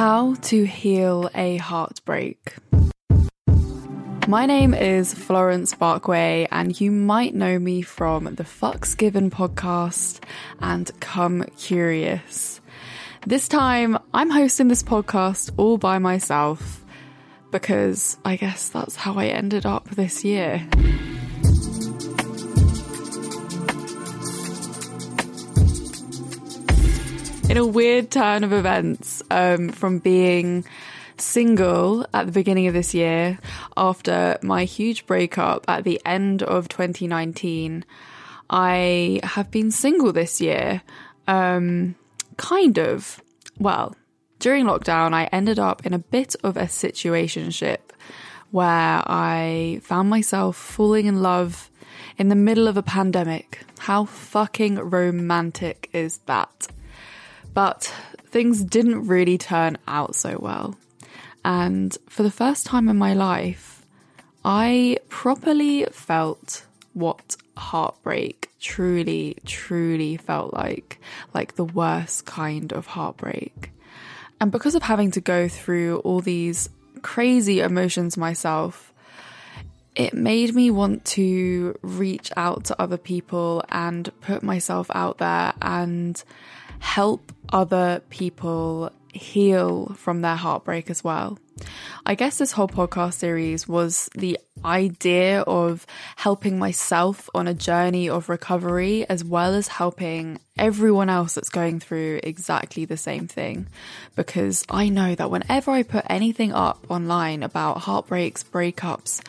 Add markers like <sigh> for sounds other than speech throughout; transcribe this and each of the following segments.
How to heal a heartbreak. My name is Florence Barkway, and you might know me from the Fucks Given podcast and Come Curious. This time, I'm hosting this podcast all by myself because I guess that's how I ended up this year. In a weird turn of events um, from being single at the beginning of this year after my huge breakup at the end of 2019. I have been single this year. Um, kind of. Well, during lockdown, I ended up in a bit of a situationship where I found myself falling in love in the middle of a pandemic. How fucking romantic is that? But things didn't really turn out so well. And for the first time in my life, I properly felt what heartbreak truly, truly felt like. Like the worst kind of heartbreak. And because of having to go through all these crazy emotions myself, it made me want to reach out to other people and put myself out there and help other people heal from their heartbreak as well. I guess this whole podcast series was the idea of helping myself on a journey of recovery as well as helping everyone else that's going through exactly the same thing. Because I know that whenever I put anything up online about heartbreaks, breakups,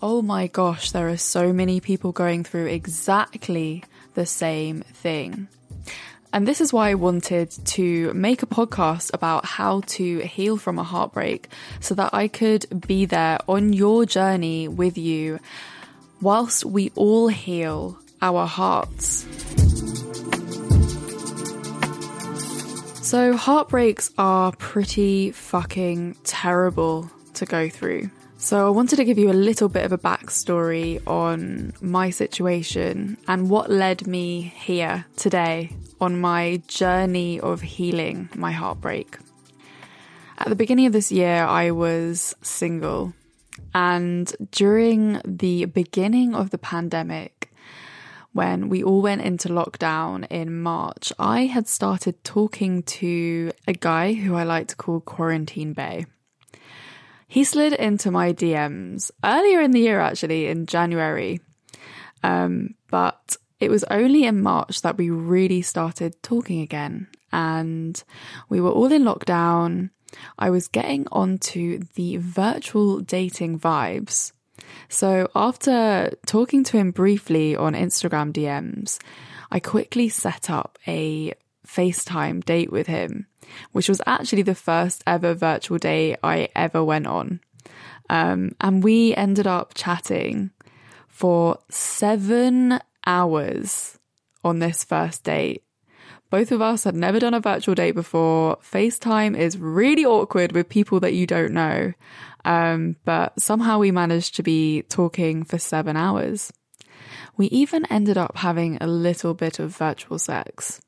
oh my gosh, there are so many people going through exactly the same thing. And this is why I wanted to make a podcast about how to heal from a heartbreak so that I could be there on your journey with you whilst we all heal our hearts. So, heartbreaks are pretty fucking terrible to go through. So, I wanted to give you a little bit of a backstory on my situation and what led me here today on my journey of healing my heartbreak. At the beginning of this year, I was single, and during the beginning of the pandemic, when we all went into lockdown in March, I had started talking to a guy who I like to call Quarantine Bae. He slid into my DMs earlier in the year, actually, in January. Um, but it was only in March that we really started talking again. And we were all in lockdown. I was getting onto the virtual dating vibes. So after talking to him briefly on Instagram DMs, I quickly set up a FaceTime date with him, which was actually the first ever virtual date I ever went on. Um, and we ended up chatting for seven hours on this first date. Both of us had never done a virtual date before. FaceTime is really awkward with people that you don't know. Um, but somehow we managed to be talking for seven hours. We even ended up having a little bit of virtual sex.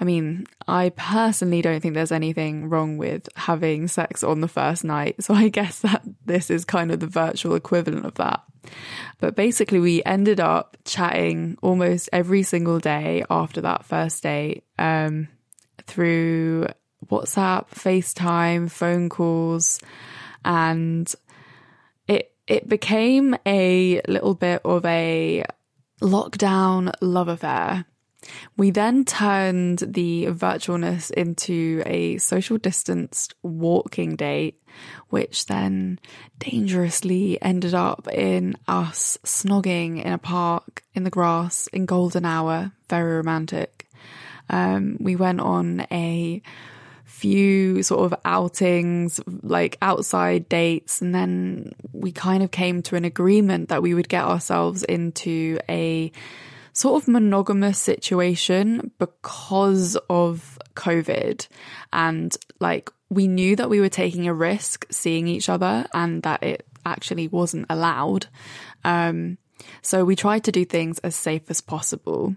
I mean, I personally don't think there's anything wrong with having sex on the first night. So I guess that this is kind of the virtual equivalent of that. But basically, we ended up chatting almost every single day after that first date um, through WhatsApp, FaceTime, phone calls, and it it became a little bit of a lockdown love affair. We then turned the virtualness into a social distanced walking date, which then dangerously ended up in us snogging in a park in the grass in golden hour. Very romantic. Um, we went on a few sort of outings, like outside dates, and then we kind of came to an agreement that we would get ourselves into a sort of monogamous situation because of COVID. And like we knew that we were taking a risk seeing each other and that it actually wasn't allowed. Um, so we tried to do things as safe as possible.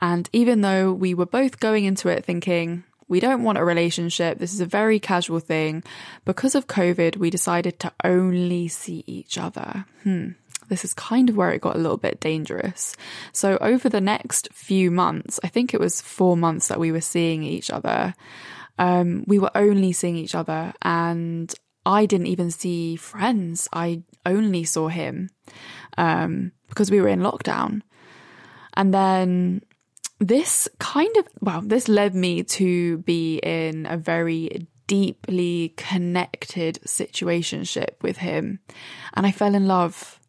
And even though we were both going into it thinking, we don't want a relationship. This is a very casual thing. Because of COVID, we decided to only see each other. Hmm. This is kind of where it got a little bit dangerous. So, over the next few months, I think it was four months that we were seeing each other, um, we were only seeing each other, and I didn't even see friends. I only saw him um, because we were in lockdown. And then this kind of, well, this led me to be in a very deeply connected situationship with him. And I fell in love.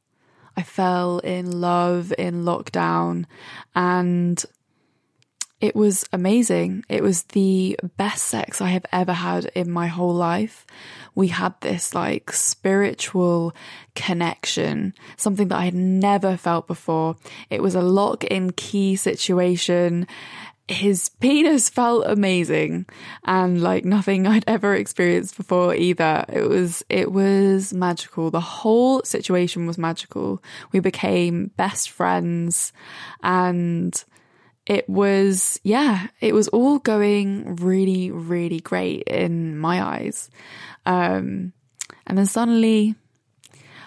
I fell in love in lockdown and it was amazing. It was the best sex I have ever had in my whole life. We had this like spiritual connection, something that I had never felt before. It was a lock in key situation. His penis felt amazing and like nothing <laughs> I'd ever experienced before either. It was, it was magical. The whole situation was magical. We became best friends and it was, yeah, it was all going really, really great in my eyes. Um, and then suddenly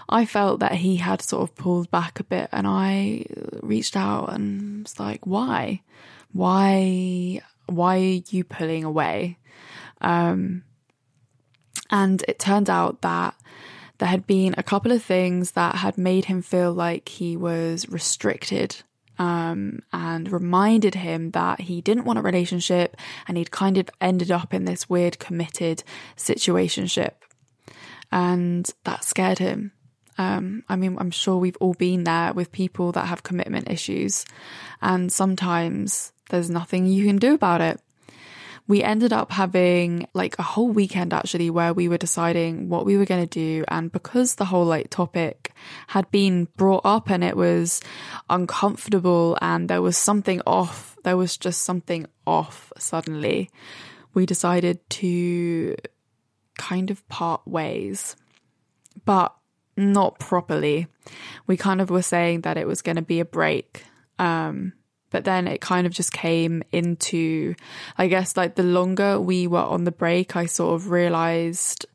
I felt that he had sort of pulled back a bit and I reached out and was like, why? Why, why are you pulling away? Um, and it turned out that there had been a couple of things that had made him feel like he was restricted um, and reminded him that he didn't want a relationship and he'd kind of ended up in this weird committed situationship. And that scared him. Um, I mean, I'm sure we've all been there with people that have commitment issues, and sometimes there's nothing you can do about it we ended up having like a whole weekend actually where we were deciding what we were going to do. And because the whole like topic had been brought up and it was uncomfortable and there was something off, there was just something off suddenly, we decided to kind of part ways. But not properly. We kind of were saying that it was going to be a break. Um, but then it kind of just came into, I guess, like the longer we were on the break, I sort of realized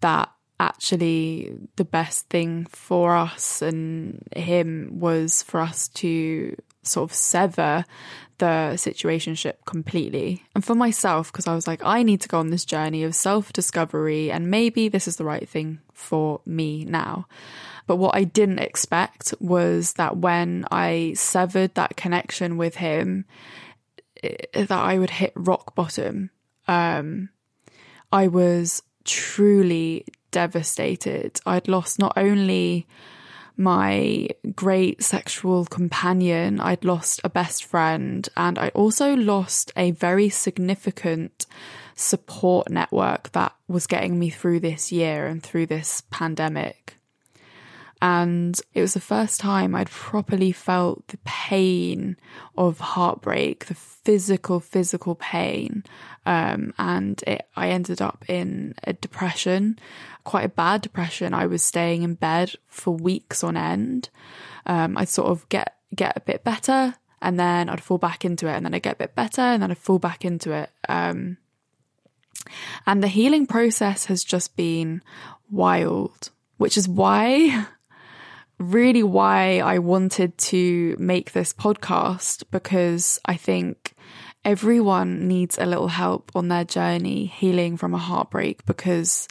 that actually the best thing for us and him was for us to sort of sever the situationship completely. And for myself, because I was like, I need to go on this journey of self discovery, and maybe this is the right thing for me now. But what I didn't expect was that when I severed that connection with him, that I would hit rock bottom. Um, I was truly devastated. I'd lost not only my great sexual companion, I'd lost a best friend, and I also lost a very significant support network that was getting me through this year and through this pandemic. And it was the first time I'd properly felt the pain of heartbreak, the physical, physical pain. Um, and it, I ended up in a depression, quite a bad depression. I was staying in bed for weeks on end. Um, I'd sort of get, get a bit better and then I'd fall back into it and then I'd get a bit better and then I'd fall back into it. Um, and the healing process has just been wild, which is why <laughs> really why I wanted to make this podcast because I think everyone needs a little help on their journey healing from a heartbreak because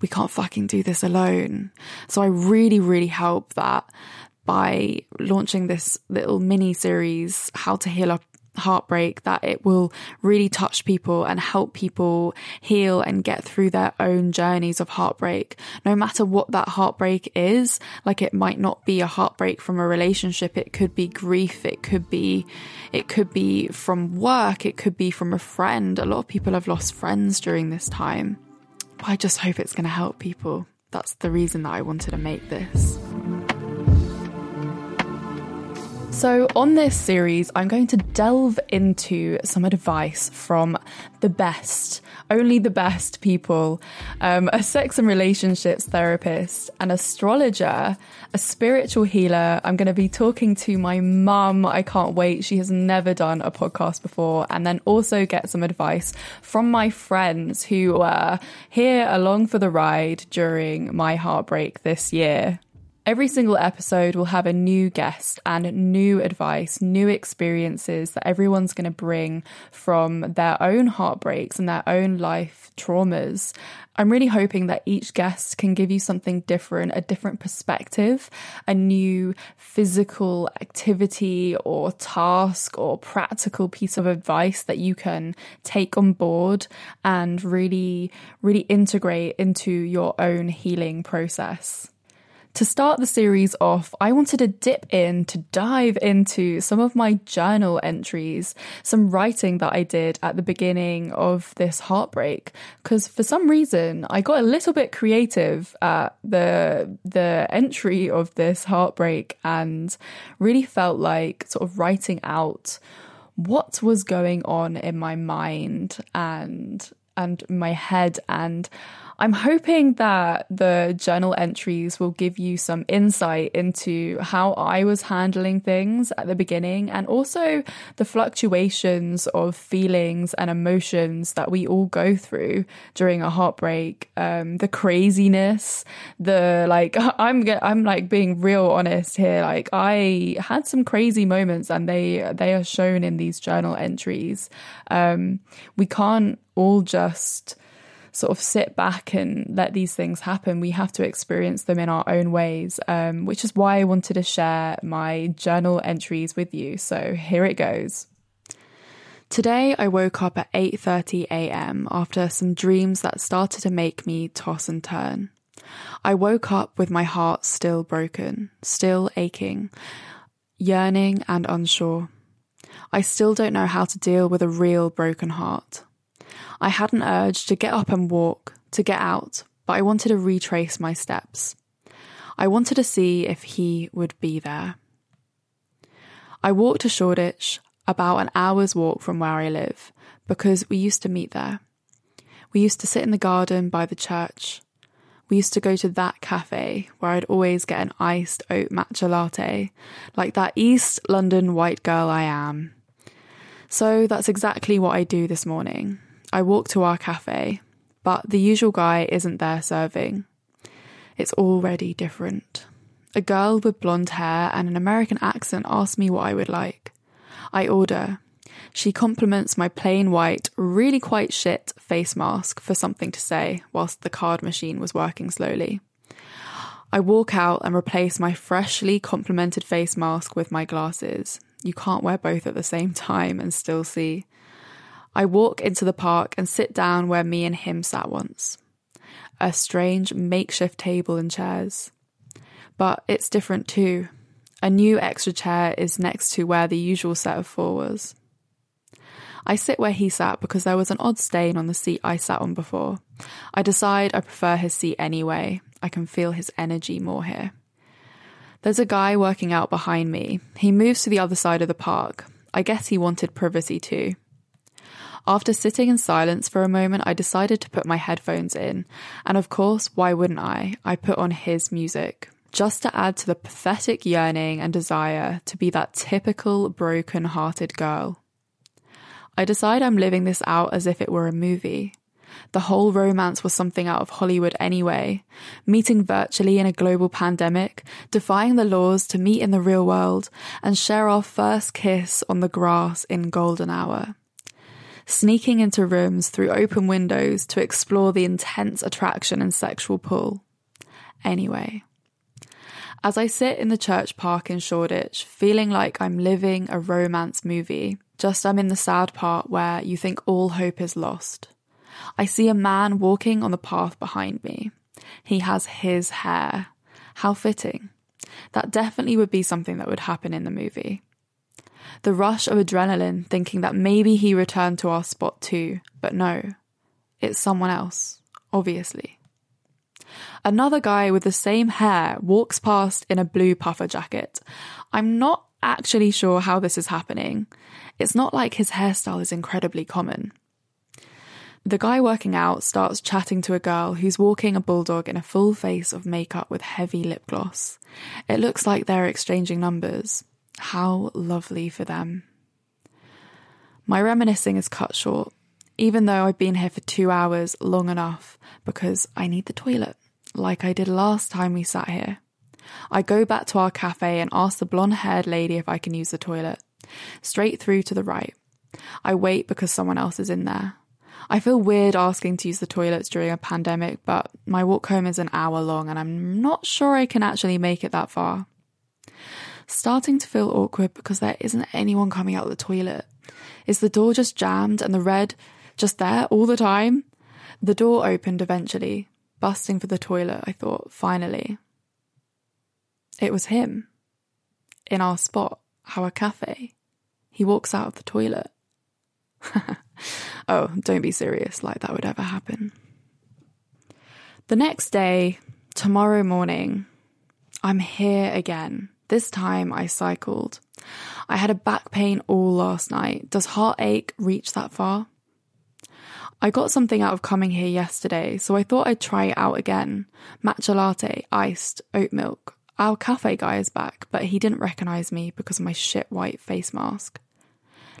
we can't fucking do this alone. So I really, really hope that by launching this little mini series, How to Heal a heartbreak that it will really touch people and help people heal and get through their own journeys of heartbreak. No matter what that heartbreak is, like it might not be a heartbreak from a relationship. It could be grief. It could be, it could be from work. It could be from a friend. A lot of people have lost friends during this time. I just hope it's going to help people. That's the reason that I wanted to make this. So, on this series, I'm going to delve into some advice from the best, only the best people um, a sex and relationships therapist, an astrologer, a spiritual healer. I'm going to be talking to my mum. I can't wait. She has never done a podcast before. And then also get some advice from my friends who were here along for the ride during my heartbreak this year. Every single episode will have a new guest and new advice, new experiences that everyone's going to bring from their own heartbreaks and their own life traumas. I'm really hoping that each guest can give you something different, a different perspective, a new physical activity or task or practical piece of advice that you can take on board and really, really integrate into your own healing process. To start the series off, I wanted to dip in to dive into some of my journal entries, some writing that I did at the beginning of this heartbreak. Because for some reason, I got a little bit creative at the the entry of this heartbreak and really felt like sort of writing out what was going on in my mind and and my head and I'm hoping that the journal entries will give you some insight into how I was handling things at the beginning and also the fluctuations of feelings and emotions that we all go through during a heartbreak. Um, the craziness, the like, <laughs> I'm, I'm like being real honest here. Like I had some crazy moments and they, they are shown in these journal entries. Um, we can't all just sort of sit back and let these things happen. We have to experience them in our own ways, um, which is why I wanted to share my journal entries with you. So here it goes. Today I woke up at 8:30 a.m. after some dreams that started to make me toss and turn. I woke up with my heart still broken, still aching, yearning and unsure. I still don't know how to deal with a real broken heart. I had an urge to get up and walk, to get out, but I wanted to retrace my steps. I wanted to see if he would be there. I walked to Shoreditch, about an hour's walk from where I live, because we used to meet there. We used to sit in the garden by the church. We used to go to that cafe where I'd always get an iced oat matcha latte, like that East London white girl I am. So that's exactly what I do this morning. I walk to our cafe, but the usual guy isn't there serving. It's already different. A girl with blonde hair and an American accent asks me what I would like. I order. She compliments my plain white, really quite shit face mask for something to say whilst the card machine was working slowly. I walk out and replace my freshly complimented face mask with my glasses. You can't wear both at the same <laughs> time and still see. I walk into the park and sit down where me and him sat once. A strange makeshift table and chairs. But it's different too. A new extra chair is next to where the usual set of four was. I sit where he sat because there was an odd stain on the seat I sat on before. I decide I prefer his seat anyway. I can feel his energy more here. There's a guy working out behind me. He moves to the other side of the park. I guess he wanted privacy too. After sitting in silence for a moment, I decided to put my headphones in. And of course, why wouldn't I? I put on his music. Just to add to the pathetic yearning and desire to be that typical broken hearted girl. I decide I'm living this out as if it were a movie. The whole romance was something out of Hollywood anyway. Meeting virtually in a global pandemic, defying the laws to meet in the real world, and share our first kiss on the grass in golden hour sneaking into rooms through open windows to explore the intense attraction and sexual pull. Anyway, As I sit in the church park in Shoreditch, feeling like I'm living a romance movie, just I'm in the sad part where you think all hope is lost. I see a man walking on the path behind me. He has his hair. How fitting. That definitely would be something that would happen in the movie. The rush of adrenaline, thinking that maybe he returned to our spot too, but no, it's someone else, obviously. Another guy with the same hair walks past in a blue puffer jacket. I'm not actually sure how this is happening. It's not like his hairstyle is incredibly common. The guy working out starts chatting to a girl who's walking a bulldog in a full face of makeup with heavy lip gloss. It looks like they're exchanging numbers. How lovely for them. My reminiscing is cut short, even though I've been here for two hours long enough because I need the toilet, like I did last time we sat here. I go back to our cafe and ask the blonde haired lady if I can use the toilet. Straight through to the right. I wait because someone else is in there. I feel weird asking to use the toilets during a pandemic, but my walk home is an hour long and I'm not sure I can actually make it that far. Starting to feel awkward because there isn't anyone coming out of the toilet. Is the door just jammed and the red just there all the time? The door opened eventually, busting for the toilet, I thought, finally. It was him. In our spot, our cafe. He walks out of the toilet. <laughs> oh, don't be serious like that would ever happen. The next day, tomorrow morning, I'm here again. This time I cycled. I had a back pain all last night. Does heartache reach that far? I got something out of coming here yesterday, so I thought I'd try it out again. Matcha latte, iced, oat milk. Our cafe guy is back, but he didn't recognise me because of my shit white face mask.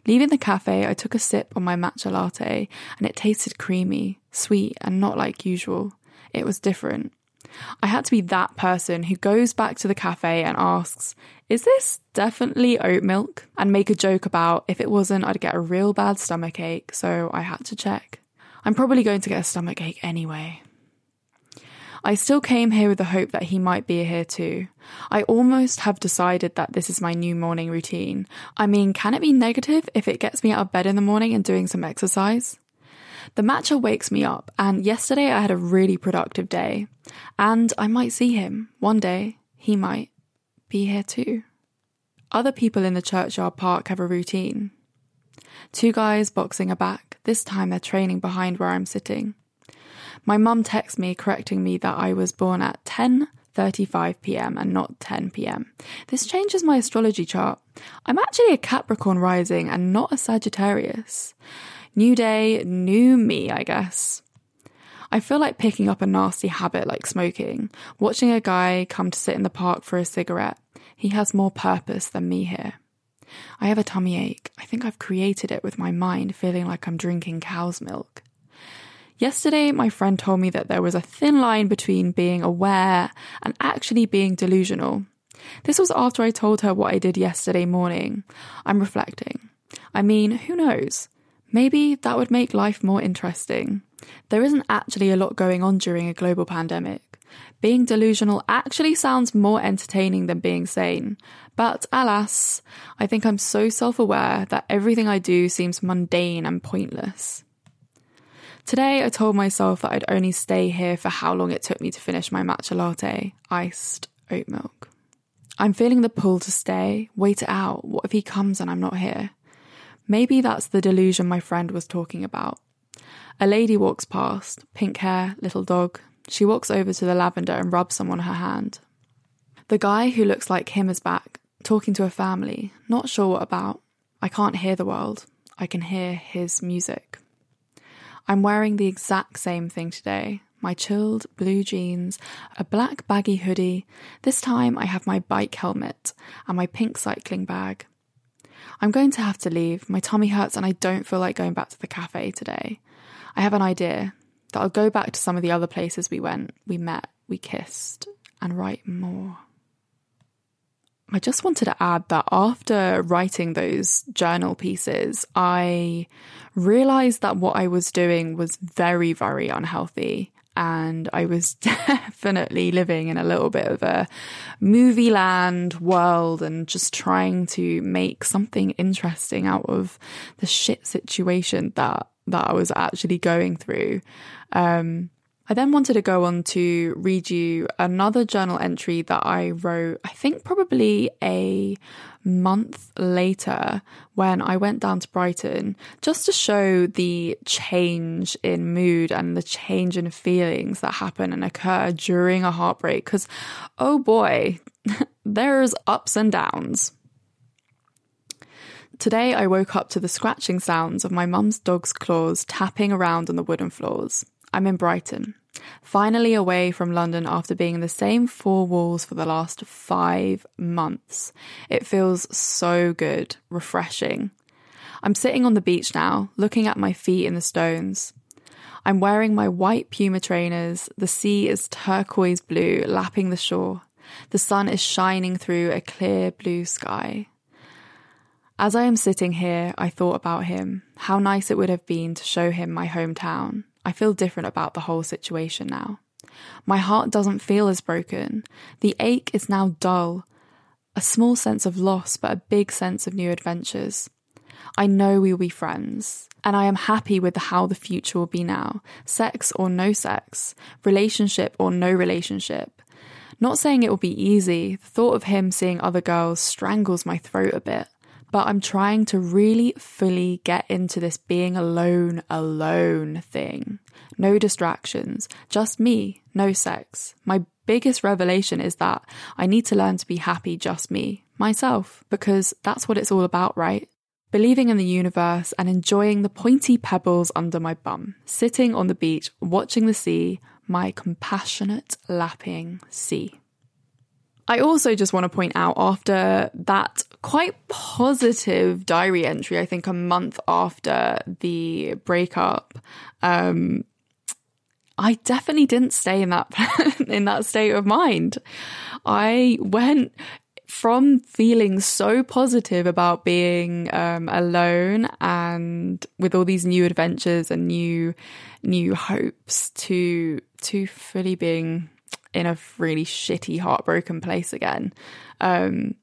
Leaving the cafe, I took a sip on my matcha latte and it tasted creamy, sweet, and not like usual. It was different. I had to be that person who goes back to the cafe and asks, Is this definitely oat milk? And make a joke about if it wasn't, I'd get a real bad stomach ache, so I had to check. I'm probably going to get a stomach ache anyway. I still came here with the hope that he might be here too. I almost have decided that this is my new morning routine. I mean, can it be negative if it gets me out of bed in the morning and doing some exercise? The matcha wakes me up, and yesterday I had a really productive day. And I might see him. One day, he might be here too. Other people in the churchyard park have a routine. Two guys boxing a back. This time they're training behind where I'm sitting. My mum texts me correcting me that I was born at 10:35 p.m. and not 10 p.m. This changes my astrology chart. I'm actually a Capricorn rising and not a Sagittarius. New day, new me, I guess. I feel like picking up a nasty habit like smoking, watching a guy come to sit in the park for a cigarette. He has more purpose than me here. I have a tummy ache. I think I've created it with my mind feeling like I'm drinking cow's milk. Yesterday, my friend told me that there was a thin line between being aware and actually being delusional. This was after I told her what I did yesterday morning. I'm reflecting. I mean, who knows? Maybe that would make life more interesting. There isn't actually a lot going on during a global pandemic. Being delusional actually sounds more entertaining than being sane. But alas, I think I'm so self aware that everything I do seems mundane and pointless. Today, I told myself that I'd only stay here for how long it took me to finish my matcha latte, iced oat milk. I'm feeling the pull to stay, wait it out. What if he comes and I'm not here? Maybe that's the delusion my friend was talking about. A lady walks past, pink hair, little dog. She walks over to the lavender and rubs some on her hand. The guy who looks like him is back, talking to a family, not sure what about. I can't hear the world. I can hear his music. I'm wearing the exact same thing today my chilled blue jeans, a black baggy hoodie. This time I have my bike helmet and my pink cycling bag. I'm going to have to leave. My tummy hurts and I don't feel like going back to the cafe today. I have an idea that I'll go back to some of the other places we went, we met, we kissed, and write more. I just wanted to add that after writing those journal pieces, I realized that what I was doing was very, very unhealthy and I was <laughs> definitely living in a little bit of a movie land world and just trying to make something interesting out of the shit situation that that I was actually going through. Um, I then wanted to go on to read you another journal entry that I wrote, I think probably a month later when I went down to Brighton, just to show the change in mood and the change in feelings that happen and occur during a heartbreak. Because, oh boy, <laughs> there's ups and downs. Today, I woke up to the scratching sounds of my mum's dog's claws tapping around on the wooden floors. I'm in Brighton, finally away from London after being in the same four walls for the last five months. It feels so good, refreshing. I'm sitting on the beach now, looking at my feet in the stones. I'm wearing my white Puma trainers. The sea is turquoise blue, lapping the shore. The sun is shining through a clear blue sky. As I am sitting here, I thought about him, how nice it would have been to show him my hometown. I feel different about the whole situation now. My heart doesn't feel as broken. The ache is now dull. A small sense of loss, but a big sense of new adventures. I know we will be friends, and I am happy with how the future will be now sex or no sex, relationship or no relationship. Not saying it will be easy, the thought of him seeing other girls strangles my throat a bit but I'm trying to really fully get into this being alone, alone thing. No distractions, just me, no sex. My biggest revelation is that I need to learn to be happy, just me, myself, because that's what it's all about, right? Believing in the universe and enjoying the pointy pebbles under my bum, sitting on the beach, watching the sea, my compassionate lapping sea. I also just want to point out after that quite positive diary entry, I think a month after the breakup, um, I definitely didn't stay in that <laughs> in that state of mind. I went from feeling so positive about being um, alone and with all these new adventures and new new hopes to to fully being in a really shitty, heartbroken place again. Um,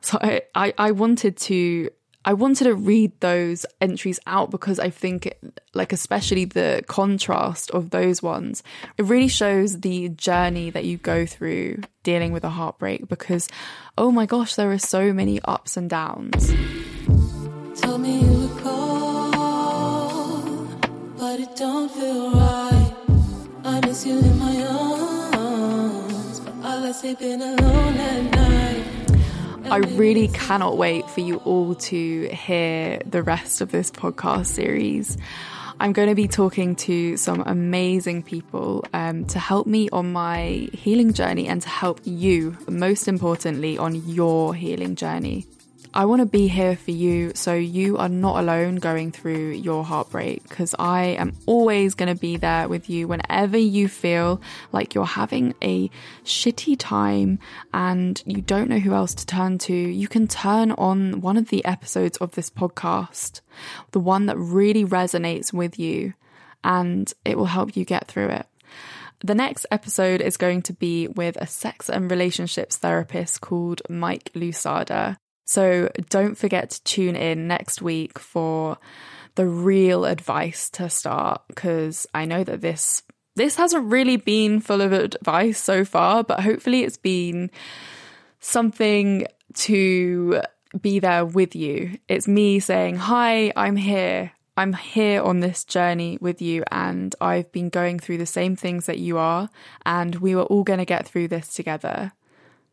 so I, I, I wanted to I wanted to read those entries out because I think, like, especially the contrast of those ones, it really shows the journey that you go through dealing with a heartbreak. Because, oh my gosh, there are so many ups and downs. Tell me you cold, but it don't feel right. I miss you in my I really cannot wait for you all to hear the rest of this podcast series. I'm going to be talking to some amazing people um, to help me on my healing journey and to help you, most importantly, on your healing journey. I want to be here for you so you are not alone going through your heartbreak because I am always going to be there with you whenever you feel like you're having a shitty time and you don't know who else to turn to. You can turn on one of the episodes of this podcast, the one that really resonates with you, and it will help you get through it. The next episode is going to be with a sex and relationships therapist called Mike Lousada. So don't forget to tune in next week for the real advice to start because I know that this this hasn't really been full of advice so far, but hopefully it's been something to be there with you. It's me saying, "Hi, I'm here. I'm here on this journey with you and I've been going through the same things that you are and we were all going to get through this together."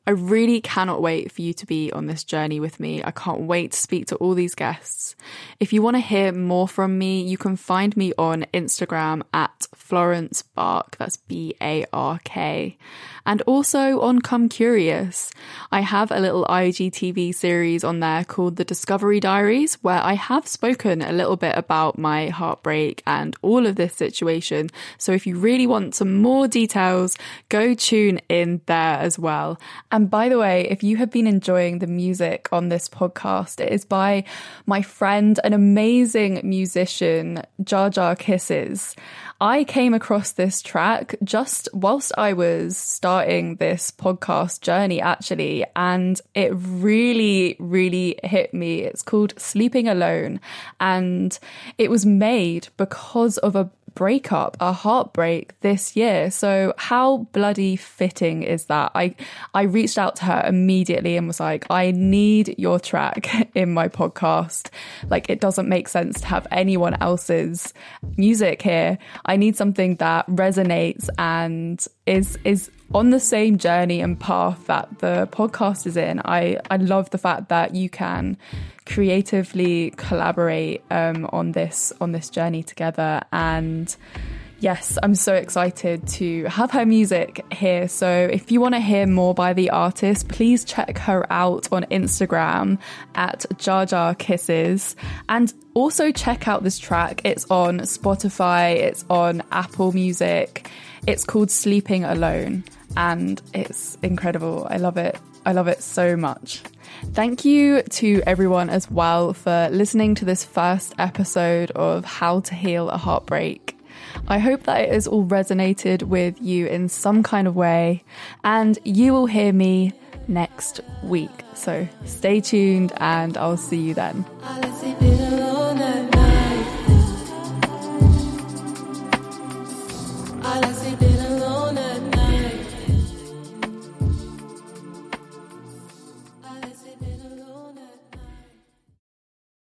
I really cannot wait for you to be on this journey with me. I can't wait to speak to all these guests. If you want to hear more from me, you can find me on Instagram at Florence Bark. That's B A R K. And also on Come Curious. I have a little IGTV series on there called The Discovery Diaries, where I have spoken a little bit about my heartbreak and all of this situation. So if you really want some more details, go tune in there as well. And by the way, if you have been enjoying the music on this podcast, it is by my friend, an amazing musician, Jaja Kisses. I came across this track just whilst I was starting this podcast journey, actually, and it really, really hit me. It's called Sleeping Alone, and it was made because of a breakup, a heartbreak this year. So how bloody fitting is that? I I reached out to her immediately and was like, I need your track <laughs> in my podcast. Like it doesn't make sense to have anyone else's music here. I need something that resonates and is is on the same journey and path that the podcast is in. I I love the fact that you can creatively collaborate um, on this on this journey together and yes i'm so excited to have her music here. So if you want to hear more by the artist please check her out on instagram at Jaja Kisses. And also check out this track. It's on spotify it's on apple music. It's called sleeping alone and it's incredible. I love it. I love it so much. Thank you to everyone as well for listening to this first episode of How to Heal a Heartbreak. I hope that it has all resonated with you in some kind of way, and you will hear me next week. So stay tuned, and I'll see you then.